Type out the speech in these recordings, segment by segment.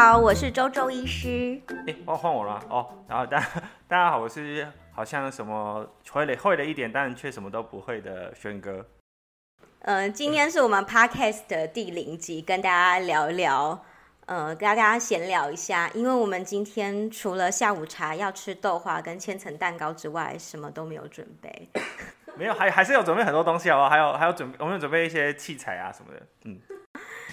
好，我是周周医师。哎，换换我了哦。然后大家 大家好，我是好像什么会了会了一点，但却什么都不会的轩哥。嗯、呃，今天是我们 podcast 的第零集，跟大家聊一聊，呃，跟大家闲聊一下，因为我们今天除了下午茶要吃豆花跟千层蛋糕之外，什么都没有准备。没有，还还是有准备很多东西好不好？还有还有准备，我们有准备一些器材啊什么的，嗯。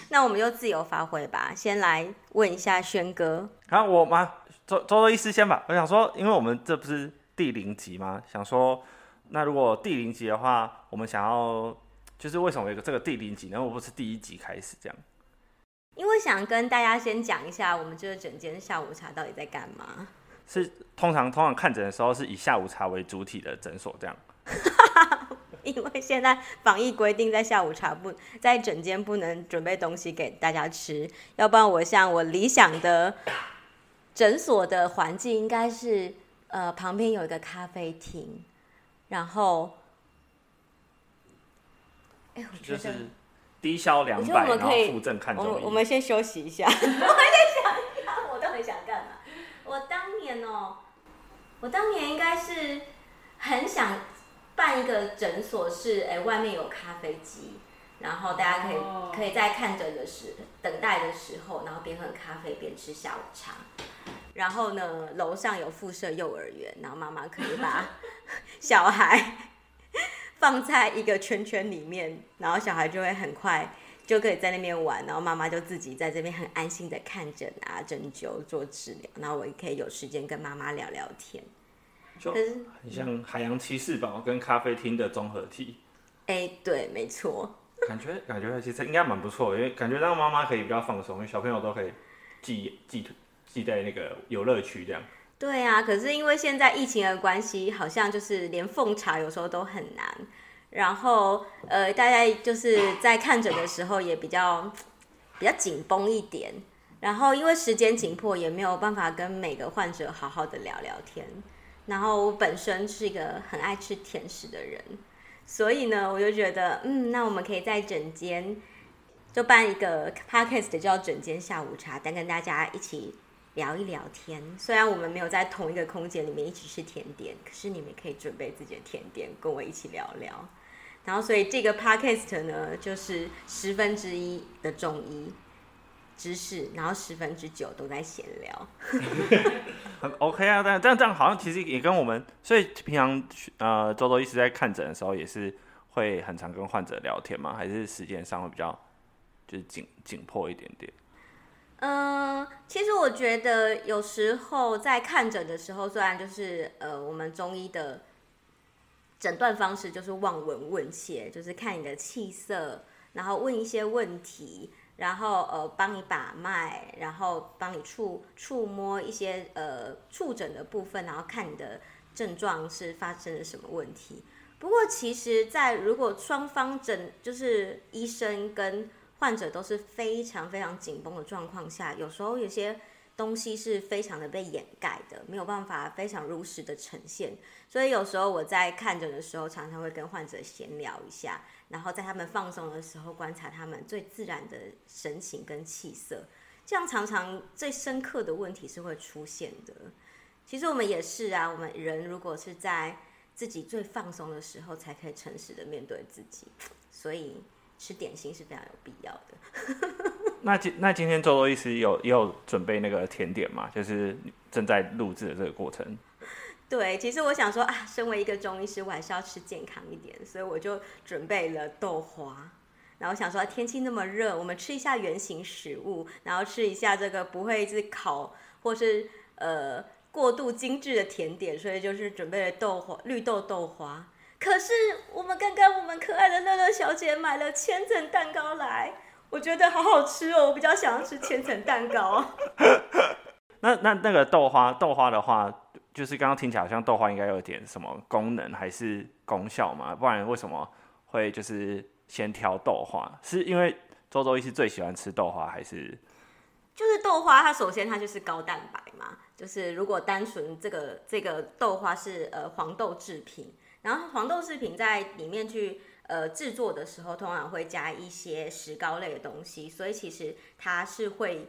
那我们就自由发挥吧。先来问一下轩哥。好，我吗？周周周医师先吧。我想说，因为我们这不是第零集吗？想说，那如果第零集的话，我们想要就是为什么有个这个第零集呢？我不是第一集开始这样。因为想跟大家先讲一下，我们这个整间下午茶到底在干嘛？是通常通常看诊的时候是以下午茶为主体的诊所这样。因为现在防疫规定，在下午茶不在整间不能准备东西给大家吃，要不然我像我理想的诊所的环境应该是，呃，旁边有一个咖啡厅，然后，哎，我觉得就是低消两百，然后附赠看中医。我们我们先休息一下，我还在想一下，我到底想干嘛？我当年哦，我当年应该是很想。办一个诊所是，哎，外面有咖啡机，然后大家可以可以在看诊的时等待的时候，然后边喝咖啡边吃下午茶。然后呢，楼上有附设幼儿园，然后妈妈可以把 小孩 放在一个圈圈里面，然后小孩就会很快就可以在那边玩，然后妈妈就自己在这边很安心的看诊啊、针灸、做治疗，然后我也可以有时间跟妈妈聊聊天。就很像海洋骑士堡跟咖啡厅的综合体。哎、欸，对，没错。感觉感觉其实应该蛮不错，因为感觉让妈妈可以比较放松，因为小朋友都可以寄寄寄在那个游乐区这样。对啊，可是因为现在疫情的关系，好像就是连奉茶有时候都很难。然后呃，大家就是在看诊的时候也比较比较紧绷一点。然后因为时间紧迫，也没有办法跟每个患者好好的聊聊天。然后我本身是一个很爱吃甜食的人，所以呢，我就觉得，嗯，那我们可以在诊间就办一个 podcast 叫“诊间下午茶”，但跟大家一起聊一聊天。虽然我们没有在同一个空间里面一起吃甜点，可是你们可以准备自己的甜点，跟我一起聊聊。然后，所以这个 podcast 呢，就是十分之一的中医知识，然后十分之九都在闲聊，很 OK 啊。但但这样好像其实也跟我们，所以平常呃周周一直在看诊的时候，也是会很常跟患者聊天吗？还是时间上会比较就是紧紧迫一点点？嗯、呃，其实我觉得有时候在看诊的时候，虽然就是呃我们中医的诊断方式就是望闻问切，就是看你的气色，然后问一些问题。然后呃，帮你把脉，然后帮你触触摸一些呃触诊的部分，然后看你的症状是发生了什么问题。不过其实，在如果双方诊就是医生跟患者都是非常非常紧绷的状况下，有时候有些东西是非常的被掩盖的，没有办法非常如实的呈现。所以有时候我在看诊的时候，常常会跟患者闲聊一下。然后在他们放松的时候，观察他们最自然的神情跟气色，这样常常最深刻的问题是会出现的。其实我们也是啊，我们人如果是在自己最放松的时候，才可以诚实的面对自己。所以吃点心是非常有必要的。那今那今天周周医师有也有准备那个甜点吗？就是正在录制的这个过程。对，其实我想说啊，身为一个中医师，我还是要吃健康一点，所以我就准备了豆花。然后想说天气那么热，我们吃一下圆形食物，然后吃一下这个不会是烤或是呃过度精致的甜点，所以就是准备了豆花，绿豆豆花。可是我们刚刚我们可爱的乐乐小姐买了千层蛋糕来，我觉得好好吃哦，我比较想要吃千层蛋糕。那那那个豆花，豆花的话。就是刚刚听起来好像豆花应该有点什么功能还是功效嘛？不然为什么会就是先挑豆花？是因为周周一是最喜欢吃豆花，还是？就是豆花，它首先它就是高蛋白嘛。就是如果单纯这个这个豆花是呃黄豆制品，然后黄豆制品在里面去呃制作的时候，通常会加一些石膏类的东西，所以其实它是会。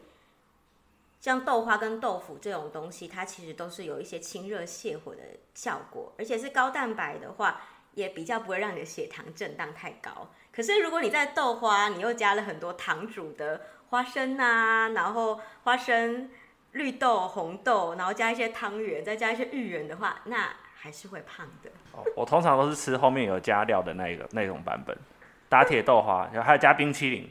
像豆花跟豆腐这种东西，它其实都是有一些清热泻火的效果，而且是高蛋白的话，也比较不会让你的血糖震荡太高。可是如果你在豆花，你又加了很多糖煮的花生啊，然后花生、绿豆、红豆，然后加一些汤圆，再加一些芋圆的话，那还是会胖的。哦，我通常都是吃后面有加料的那个那种版本，打铁豆花，然后还有加冰淇淋。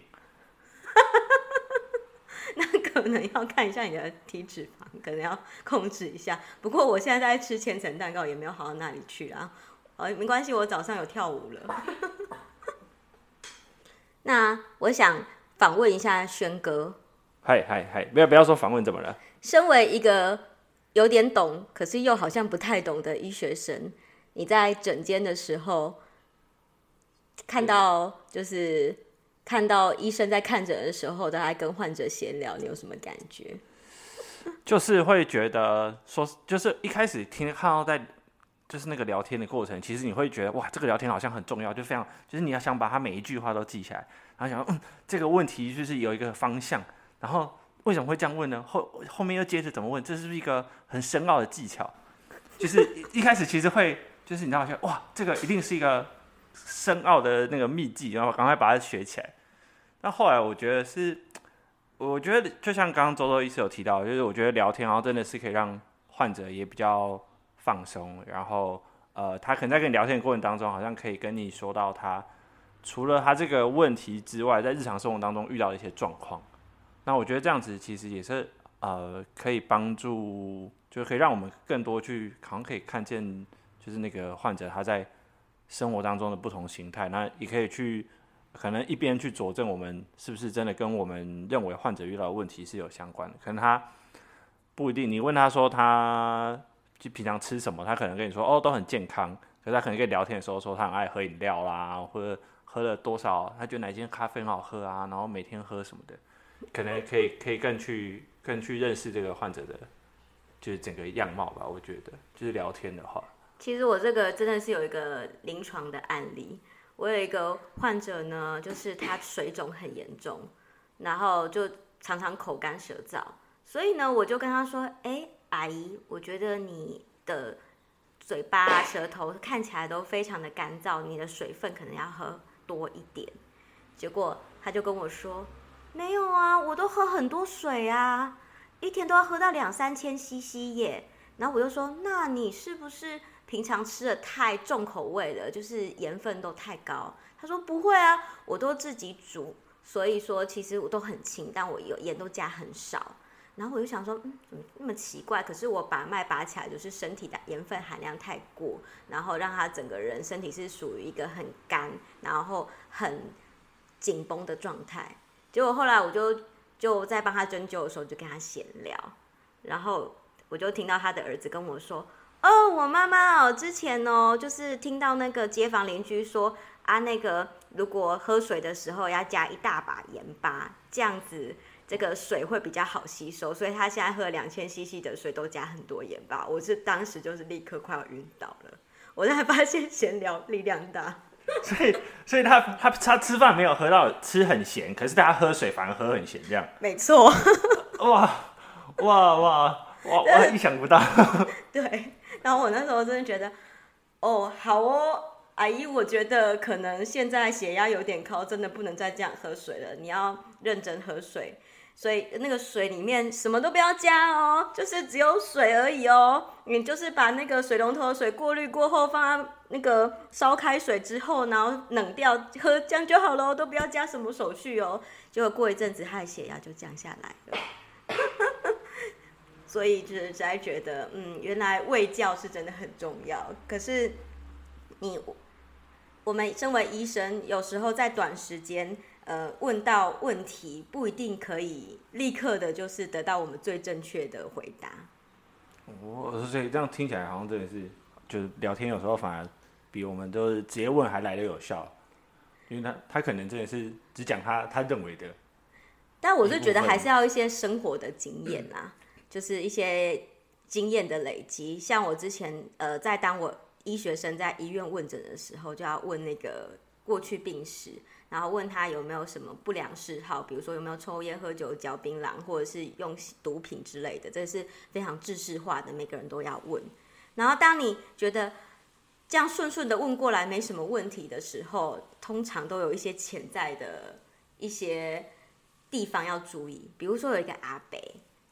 那可能要看一下你的体脂肪，可能要控制一下。不过我现在在吃千层蛋糕，也没有好到哪里去啊。哦，没关系，我早上有跳舞了。那我想访问一下轩哥。嗨嗨嗨，不要不要说访问怎么了？身为一个有点懂，可是又好像不太懂的医学生，你在诊间的时候看到就是。看到医生在看诊的时候，都在跟患者闲聊，你有什么感觉？就是会觉得说，就是一开始听看到在就是那个聊天的过程，其实你会觉得哇，这个聊天好像很重要，就非常就是你要想把他每一句话都记下来，然后想嗯，这个问题就是有一个方向，然后为什么会这样问呢？后后面又接着怎么问？这是不是一个很深奥的技巧？就是一开始其实会就是你知道，哇，这个一定是一个。深奥的那个秘技，然后赶快把它学起来。那后来我觉得是，我觉得就像刚刚周周医师有提到，就是我觉得聊天，然后真的是可以让患者也比较放松。然后呃，他可能在跟你聊天的过程当中，好像可以跟你说到他除了他这个问题之外，在日常生活当中遇到的一些状况。那我觉得这样子其实也是呃，可以帮助，就是可以让我们更多去好像可以看见，就是那个患者他在。生活当中的不同形态，那也可以去可能一边去佐证我们是不是真的跟我们认为患者遇到的问题是有相关的。可能他不一定，你问他说他就平常吃什么，他可能跟你说哦都很健康。可是他可能跟你聊天的时候说他很爱喝饮料啦，或者喝了多少，他觉得哪间咖啡很好喝啊，然后每天喝什么的，可能可以可以更去更去认识这个患者的，就是整个样貌吧。我觉得就是聊天的话。其实我这个真的是有一个临床的案例，我有一个患者呢，就是他水肿很严重，然后就常常口干舌燥，所以呢，我就跟他说：“哎，阿姨，我觉得你的嘴巴、舌头看起来都非常的干燥，你的水分可能要喝多一点。”结果他就跟我说：“没有啊，我都喝很多水啊，一天都要喝到两三千 CC 耶。”然后我就说：“那你是不是？”平常吃的太重口味了，就是盐分都太高。他说不会啊，我都自己煮，所以说其实我都很清，但我有盐都加很少。然后我就想说，嗯，怎么那么奇怪？可是我把脉拔起来，就是身体的盐分含量太过，然后让他整个人身体是属于一个很干，然后很紧绷的状态。结果后来我就就在帮他针灸的时候，就跟他闲聊，然后我就听到他的儿子跟我说。哦，我妈妈哦，之前哦，就是听到那个街坊邻居说啊，那个如果喝水的时候要加一大把盐巴，这样子这个水会比较好吸收，所以他现在喝两千 CC 的水都加很多盐巴。我是当时就是立刻快要晕倒了，我才发现闲聊力量大。所以，所以他他他吃饭没有喝到吃很咸，可是大家喝水反而喝很咸，这样。没错。哇哇哇哇！我意想不到。对。然后我那时候真的觉得，哦，好哦，阿姨，我觉得可能现在血压有点高，真的不能再这样喝水了。你要认真喝水，所以那个水里面什么都不要加哦，就是只有水而已哦。你就是把那个水龙头的水过滤过后，放在那个烧开水之后，然后冷掉喝，这样就好了，都不要加什么手续哦。结果过一阵子，他的血压就降下来了。所以就是才觉得，嗯，原来卫教是真的很重要。可是你，我们身为医生，有时候在短时间，呃，问到问题，不一定可以立刻的，就是得到我们最正确的回答。哦，所以这样听起来好像真的是，就是聊天有时候反而比我们都是直接问还来得有效，因为他他可能真的是只讲他他认为的。但我是觉得还是要一些生活的经验啊。就是一些经验的累积，像我之前呃，在当我医学生在医院问诊的时候，就要问那个过去病史，然后问他有没有什么不良嗜好，比如说有没有抽烟、喝酒、嚼槟榔，或者是用毒品之类的，这是非常制式化的，每个人都要问。然后当你觉得这样顺顺的问过来没什么问题的时候，通常都有一些潜在的一些地方要注意，比如说有一个阿伯。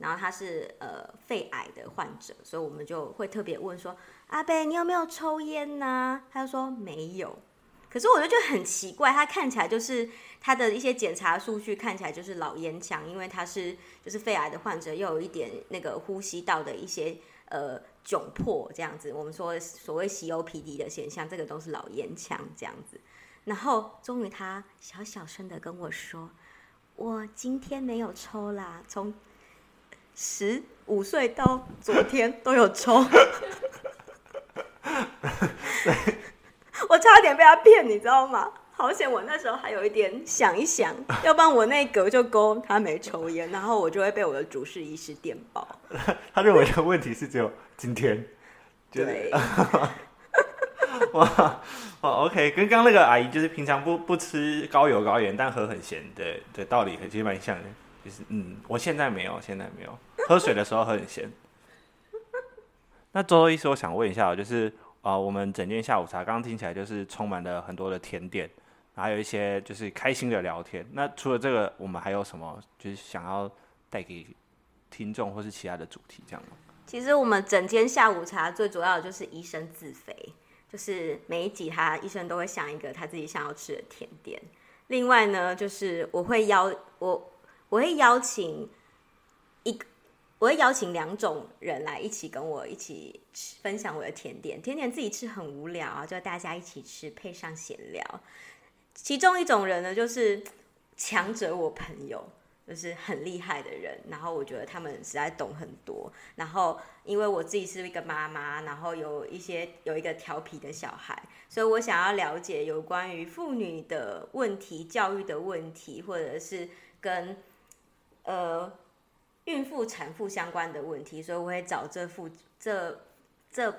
然后他是呃肺癌的患者，所以我们就会特别问说：“阿伯，你有没有抽烟呢？”他就说没有。可是我就觉得很奇怪，他看起来就是他的一些检查数据看起来就是老烟枪，因为他是就是肺癌的患者，又有一点那个呼吸道的一些呃窘迫这样子。我们说所谓 COPD 的现象，这个都是老烟枪这样子。然后终于他小小声的跟我说：“我今天没有抽啦，从。”十五岁到昨天都有抽，我差点被他骗，你知道吗？好险，我那时候还有一点想一想，要不然我那格就勾他没抽烟，然后我就会被我的主治医师电爆。他认为的问题是只有今天，对，哇哇，OK，跟刚刚那个阿姨就是平常不不吃高油高盐，但喝很咸的的道理，其实蛮像的。就是嗯，我现在没有，现在没有 喝水的时候喝很咸。那周周医师，我想问一下，就是啊、呃，我们整间下午茶刚刚听起来就是充满了很多的甜点，还有一些就是开心的聊天。那除了这个，我们还有什么就是想要带给听众或是其他的主题这样吗？其实我们整间下午茶最主要的就是医生自肥，就是每一集他医生都会想一个他自己想要吃的甜点。另外呢，就是我会邀我。我会邀请一个，我会邀请两种人来一起跟我一起吃，分享我的甜点。甜点自己吃很无聊啊，就大家一起吃，配上闲聊。其中一种人呢，就是强者我朋友，就是很厉害的人。然后我觉得他们实在懂很多。然后因为我自己是一个妈妈，然后有一些有一个调皮的小孩，所以我想要了解有关于妇女的问题、教育的问题，或者是跟呃，孕妇、产妇相关的问题，所以我会找这副这这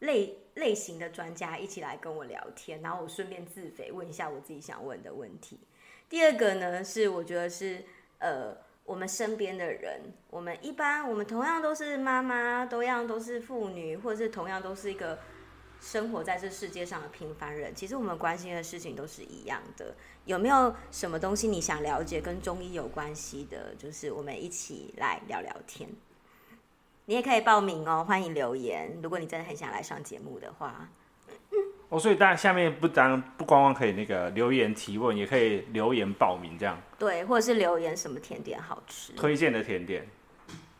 类类型的专家一起来跟我聊天，然后我顺便自肥，问一下我自己想问的问题。第二个呢，是我觉得是呃，我们身边的人，我们一般我们同样都是妈妈，同样都是妇女，或者是同样都是一个。生活在这世界上的平凡人，其实我们关心的事情都是一样的。有没有什么东西你想了解跟中医有关系的？就是我们一起来聊聊天。你也可以报名哦，欢迎留言。如果你真的很想来上节目的话，哦，所以大家下面不当不光光可以那个留言提问，也可以留言报名这样。对，或者是留言什么甜点好吃，推荐的甜点，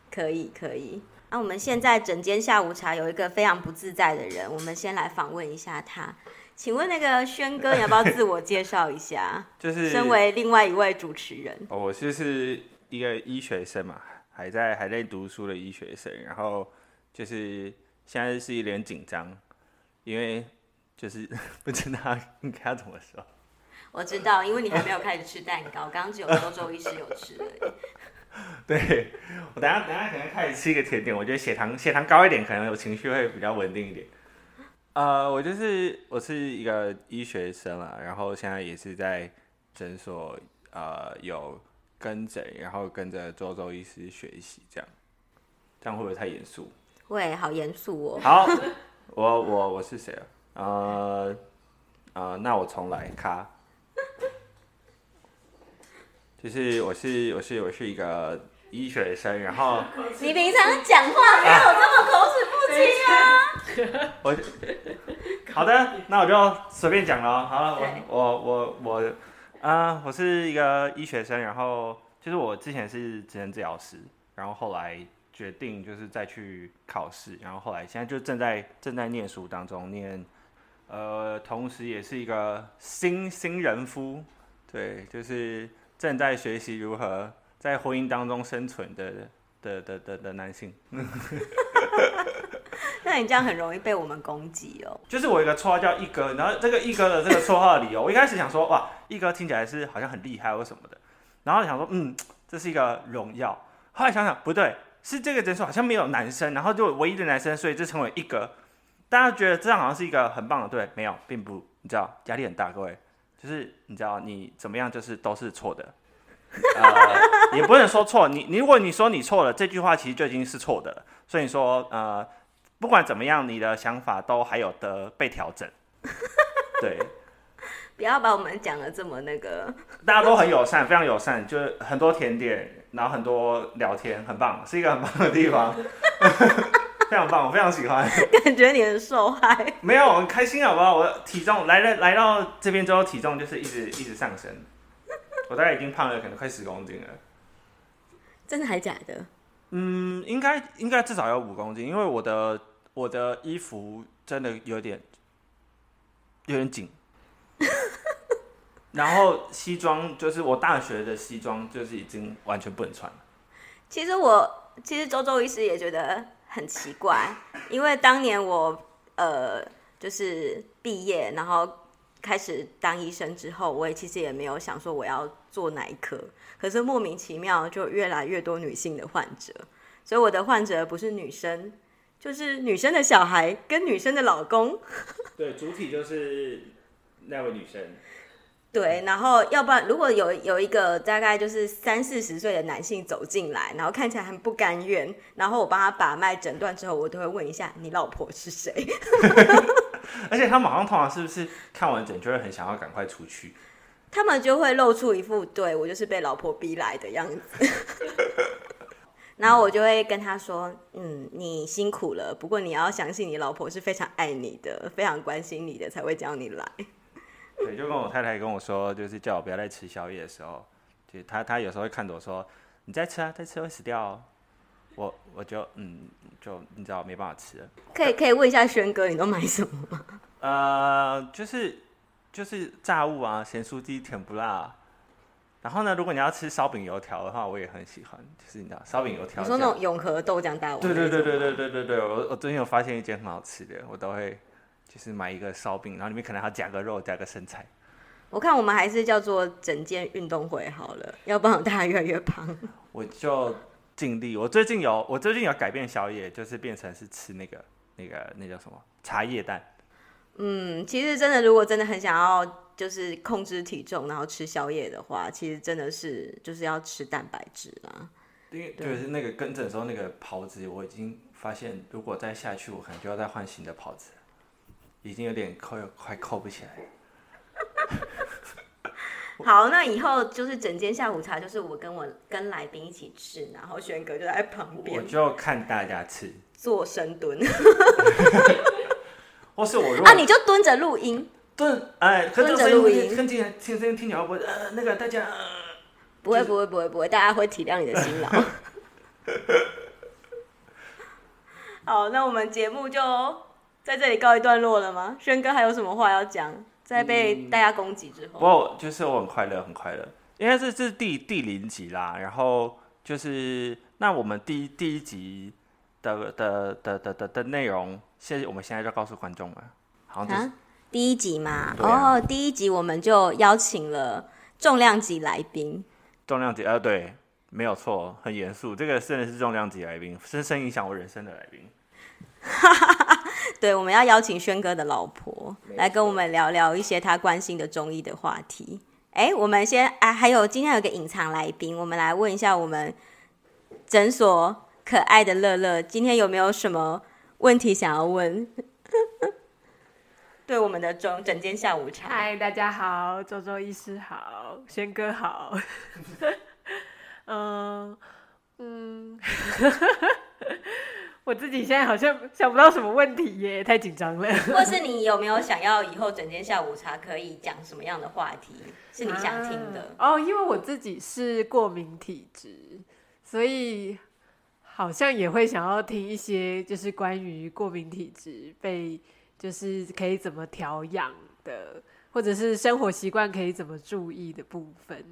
可以可以。那、啊、我们现在整间下午茶有一个非常不自在的人，我们先来访问一下他。请问那个轩哥，你要不要自我介绍一下？就是身为另外一位主持人。哦，我就是一个医学生嘛，还在还在读书的医学生，然后就是现在是一脸紧张，因为就是 不知道应该要怎么说。我知道，因为你还没有开始吃蛋糕，刚刚只有周周医师有吃而已。对，我等下等下可能开始吃一个甜点，我觉得血糖血糖高一点，可能有情绪会比较稳定一点。呃，我就是我是一个医学生啊，然后现在也是在诊所呃有跟诊，然后跟着周周医师学习，这样这样会不会太严肃？会，好严肃哦。好，我我我是谁啊？呃呃，那我重来，卡。就是我是我是我是一个医学生，然后 你平常讲话没有这么口齿不清啊？我 好的，那我就随便讲了。好了，我我我我啊、呃，我是一个医学生，然后就是我之前是职能治疗师，然后后来决定就是再去考试，然后后来现在就正在正在念书当中念，呃，同时也是一个新新人夫，对，就是。正在学习如何在婚姻当中生存的的的的的男性，那你这样很容易被我们攻击哦。就是我有一个绰号叫一哥，然后这个一哥的这个绰号的理由，我一开始想说哇，一哥听起来是好像很厉害或什么的，然后想说嗯，这是一个荣耀。后来想想不对，是这个诊所好像没有男生，然后就唯一的男生，所以就成为一哥。大家觉得这样好像是一个很棒的，对，没有，并不，你知道压力很大，各位。就是你知道你怎么样就是都是错的，呃，也不能说错，你你如果你说你错了，这句话其实就已经是错的了，所以你说呃，不管怎么样，你的想法都还有的被调整，对。不要把我们讲的这么那个，大家都很友善，非常友善，就是很多甜点，然后很多聊天，很棒，是一个很棒的地方，非常棒，我非常喜欢。感觉你很受害？没有，我很开心好不好？我体重来了，来到这边之后，体重就是一直一直上升，我大概已经胖了，可能快十公斤了。真的还假的？嗯，应该应该至少要五公斤，因为我的我的衣服真的有点有点紧。然后西装就是我大学的西装，就是已经完全不能穿了。其实我其实周周医师也觉得很奇怪，因为当年我呃就是毕业，然后开始当医生之后，我也其实也没有想说我要做哪一科，可是莫名其妙就越来越多女性的患者，所以我的患者不是女生，就是女生的小孩跟女生的老公。对，主体就是那位女生。对，然后要不然如果有有一个大概就是三四十岁的男性走进来，然后看起来很不甘愿，然后我帮他把脉诊断之后，我都会问一下你老婆是谁？而且他马上通常是不是看完诊就会很想要赶快出去？他们就会露出一副对我就是被老婆逼来的样子，然后我就会跟他说：“嗯，你辛苦了，不过你要相信你老婆是非常爱你的，非常关心你的，才会叫你来。”对，就跟我太太跟我说，就是叫我不要再吃宵夜的时候，就她她有时候会看着我说：“你再吃啊，再吃会死掉哦。”我我就嗯，就你知道没办法吃了。可以可以问一下轩哥，你都买什么吗？呃，就是就是炸物啊，咸酥鸡、甜不辣。然后呢，如果你要吃烧饼油条的话，我也很喜欢，就是你知道烧饼油条。你说那种永和豆浆大碗？对对对对对对对对，我我最近有发现一间很好吃的，我都会。就是买一个烧饼，然后里面可能还要加个肉，加个生菜。我看我们还是叫做整间运动会好了，要不然大家越来越胖。我就尽力。我最近有，我最近有改变宵夜，就是变成是吃那个那个那叫什么茶叶蛋。嗯，其实真的，如果真的很想要就是控制体重，然后吃宵夜的话，其实真的是就是要吃蛋白质啦。因为就是那个跟诊的时候那个袍子，我已经发现，如果再下去，我可能就要再换新的袍子。已经有点扣，快扣不起来。好，那以后就是整间下午茶，就是我跟我跟来宾一起吃，然后轩哥就在旁边，我就看大家吃，做深蹲。或是我啊，你就蹲着录音，蹲哎，蹲着录音，跟听听声音听起来会不会呃那个大家、呃、不会不会不会不会，大家会体谅你的辛劳。好，那我们节目就。在这里告一段落了吗？轩哥还有什么话要讲？在被大家攻击之后，不过就是我很快乐，很快乐，因为这是第第零集啦。然后就是那我们第第一集的的的的的的内容，现在我们现在就告诉观众了。好像、就是啊、第一集嘛，哦、啊，oh, 第一集我们就邀请了重量级来宾。重量级，呃，对，没有错，很严肃，这个真的是重量级来宾，深深影响我人生的来宾。对，我们要邀请轩哥的老婆来跟我们聊聊一些他关心的中医的话题。哎，我们先啊，还有今天有个隐藏来宾，我们来问一下我们诊所可爱的乐乐，今天有没有什么问题想要问？对，我们的中整间下午茶。嗨，大家好，周周医师好，轩哥好。嗯 嗯。我自己现在好像想不到什么问题耶，太紧张了。或是你有没有想要以后整间下午茶可以讲什么样的话题，是你想听的？啊、哦，因为我自己是过敏体质，所以好像也会想要听一些就是关于过敏体质被就是可以怎么调养的，或者是生活习惯可以怎么注意的部分。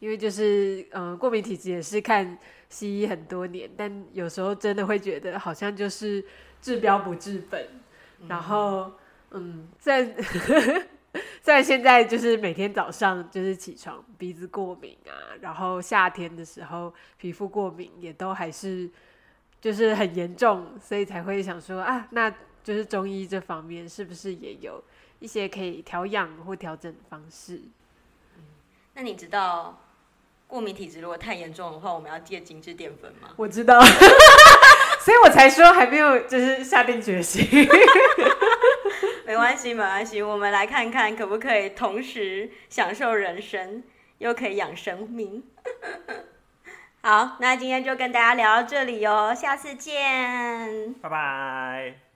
因为就是嗯、呃，过敏体质也是看西医很多年，但有时候真的会觉得好像就是治标不治本。嗯、然后嗯，在 在现在就是每天早上就是起床鼻子过敏啊，然后夏天的时候皮肤过敏也都还是就是很严重，所以才会想说啊，那就是中医这方面是不是也有一些可以调养或调整的方式。那你知道过敏体质如果太严重的话，我们要戒精致淀粉吗？我知道，所以我才说还没有就是下定决心。没关系，没关系，我们来看看可不可以同时享受人生，又可以养生命。好，那今天就跟大家聊到这里哦，下次见，拜拜。